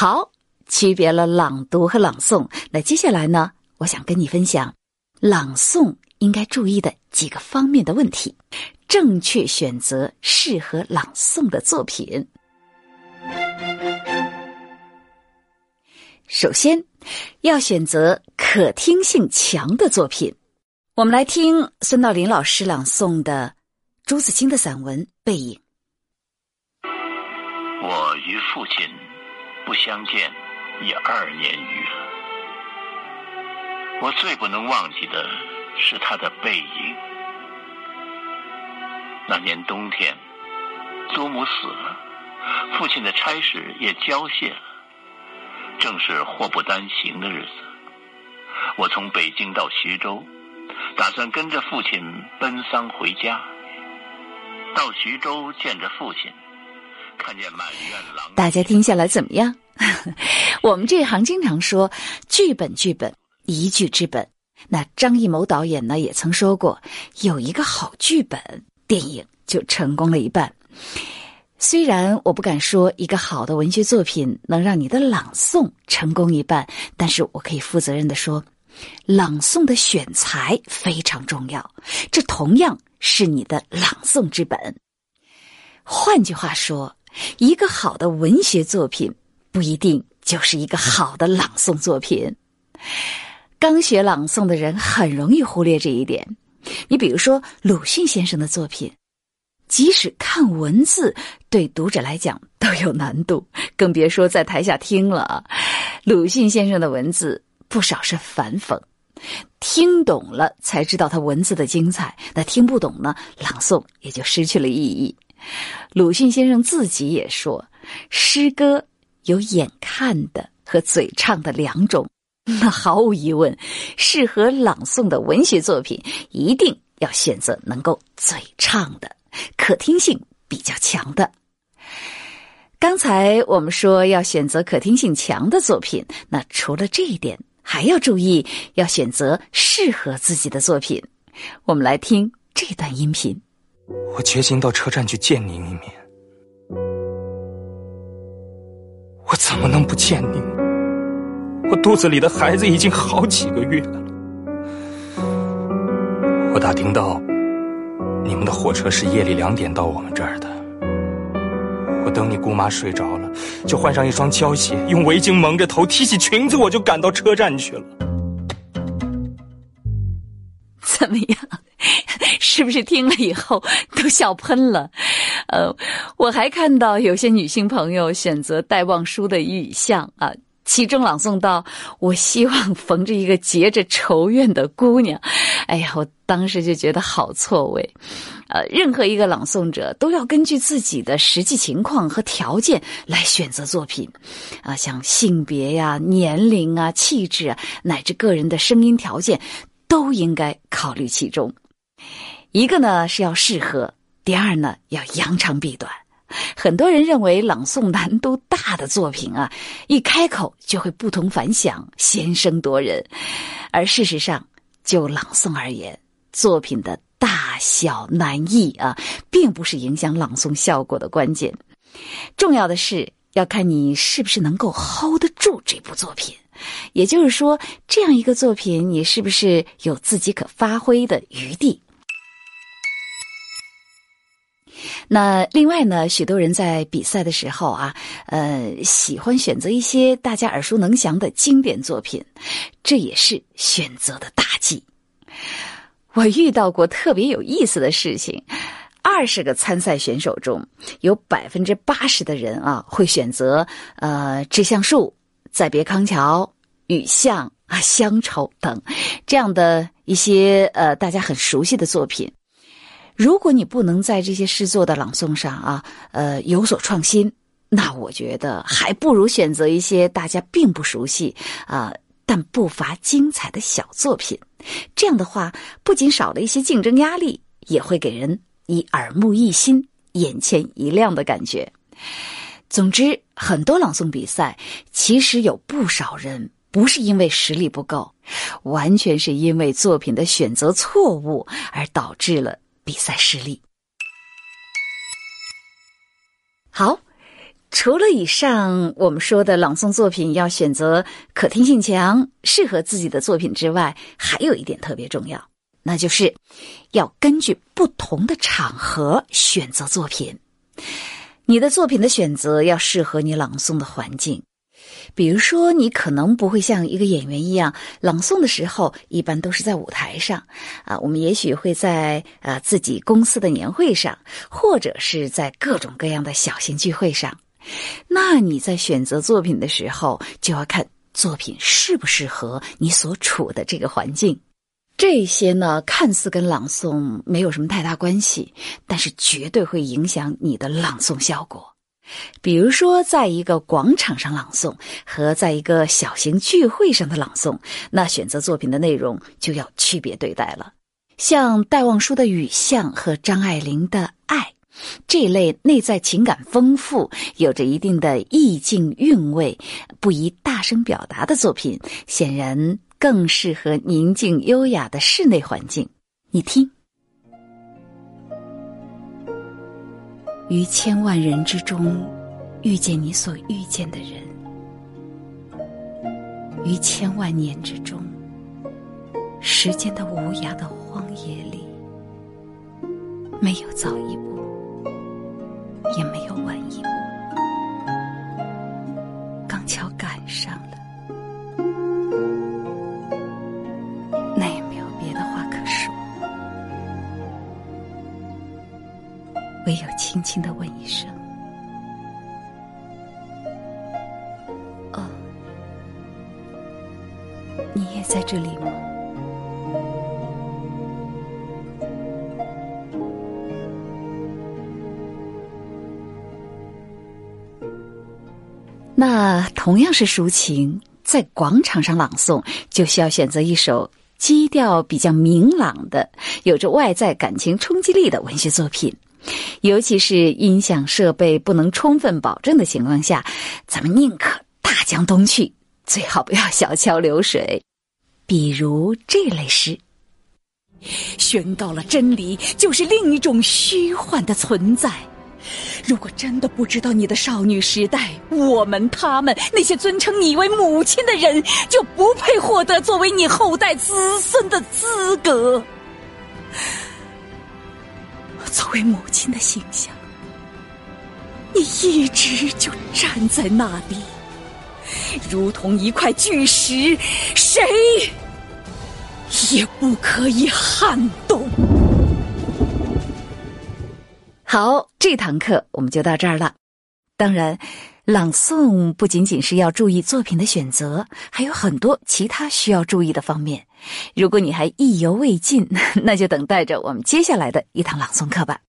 好，区别了朗读和朗诵。那接下来呢，我想跟你分享朗诵应该注意的几个方面的问题，正确选择适合朗诵的作品。首先，要选择可听性强的作品。我们来听孙道临老师朗诵的朱自清的散文《背影》。我与父亲不相见已二年余了，我最不能忘记的是他的背影。那年冬天，祖母死了，父亲的差事也交卸了。正是祸不单行的日子，我从北京到徐州，打算跟着父亲奔丧回家。到徐州见着父亲，看见满院狼。大家听下来怎么样？我们这行经常说剧本，剧本一剧之本。那张艺谋导演呢也曾说过，有一个好剧本，电影就成功了一半。虽然我不敢说一个好的文学作品能让你的朗诵成功一半，但是我可以负责任的说，朗诵的选材非常重要，这同样是你的朗诵之本。换句话说，一个好的文学作品不一定就是一个好的朗诵作品。刚学朗诵的人很容易忽略这一点。你比如说鲁迅先生的作品。即使看文字对读者来讲都有难度，更别说在台下听了。鲁迅先生的文字不少是反讽，听懂了才知道他文字的精彩，那听不懂呢，朗诵也就失去了意义。鲁迅先生自己也说，诗歌有眼看的和嘴唱的两种，那毫无疑问，适合朗诵的文学作品一定要选择能够嘴唱的。可听性比较强的。刚才我们说要选择可听性强的作品，那除了这一点，还要注意要选择适合自己的作品。我们来听这段音频。我决心到车站去见您一面。么能不见您？我肚子里的孩子已经好几个月了。我打听到。你们的火车是夜里两点到我们这儿的。我等你姑妈睡着了，就换上一双胶鞋，用围巾蒙着头，提起裙子，我就赶到车站去了。怎么样？是不是听了以后都笑喷了？呃，我还看到有些女性朋友选择戴望舒的雨巷啊。其中朗诵到：“我希望逢着一个结着愁怨的姑娘。”哎呀，我当时就觉得好错位。呃，任何一个朗诵者都要根据自己的实际情况和条件来选择作品，啊，像性别呀、年龄啊、气质啊，乃至个人的声音条件，都应该考虑其中。一个呢是要适合，第二呢要扬长避短。很多人认为朗诵难度大的作品啊，一开口就会不同凡响、先声夺人。而事实上，就朗诵而言，作品的大小难易啊，并不是影响朗诵效果的关键。重要的是要看你是不是能够 hold 得住这部作品。也就是说，这样一个作品，你是不是有自己可发挥的余地？那另外呢，许多人在比赛的时候啊，呃，喜欢选择一些大家耳熟能详的经典作品，这也是选择的大忌。我遇到过特别有意思的事情：二十个参赛选手中有百分之八十的人啊，会选择呃《致橡树》《再别康桥》《雨巷》啊《乡愁》等这样的一些呃大家很熟悉的作品。如果你不能在这些诗作的朗诵上啊，呃有所创新，那我觉得还不如选择一些大家并不熟悉啊，但不乏精彩的小作品。这样的话，不仅少了一些竞争压力，也会给人以耳目一新、眼前一亮的感觉。总之，很多朗诵比赛其实有不少人不是因为实力不够，完全是因为作品的选择错误而导致了。比赛失利。好，除了以上我们说的朗诵作品要选择可听性强、适合自己的作品之外，还有一点特别重要，那就是要根据不同的场合选择作品。你的作品的选择要适合你朗诵的环境。比如说，你可能不会像一个演员一样朗诵的时候，一般都是在舞台上，啊，我们也许会在啊自己公司的年会上，或者是在各种各样的小型聚会上。那你在选择作品的时候，就要看作品适不适合你所处的这个环境。这些呢，看似跟朗诵没有什么太大关系，但是绝对会影响你的朗诵效果。比如说，在一个广场上朗诵和在一个小型聚会上的朗诵，那选择作品的内容就要区别对待了。像戴望舒的《雨巷》和张爱玲的《爱》这类内在情感丰富、有着一定的意境韵味、不宜大声表达的作品，显然更适合宁静优雅的室内环境。你听。于千万人之中，遇见你所遇见的人；于千万年之中，时间的无涯的荒野里，没有早一步，也没有晚一步，唯有轻轻的问一声：“哦，你也在这里吗？”那同样是抒情，在广场上朗诵，就需要选择一首基调比较明朗的、有着外在感情冲击力的文学作品。尤其是音响设备不能充分保证的情况下，咱们宁可大江东去，最好不要小桥流水。比如这类诗：宣告了真理就是另一种虚幻的存在。如果真的不知道你的少女时代，我们、他们那些尊称你为母亲的人，就不配获得作为你后代子孙的资格。作为母亲的形象，你一直就站在那里，如同一块巨石，谁也不可以撼动。好，这堂课我们就到这儿了。当然，朗诵不仅仅是要注意作品的选择，还有很多其他需要注意的方面。如果你还意犹未尽，那就等待着我们接下来的一堂朗诵课吧。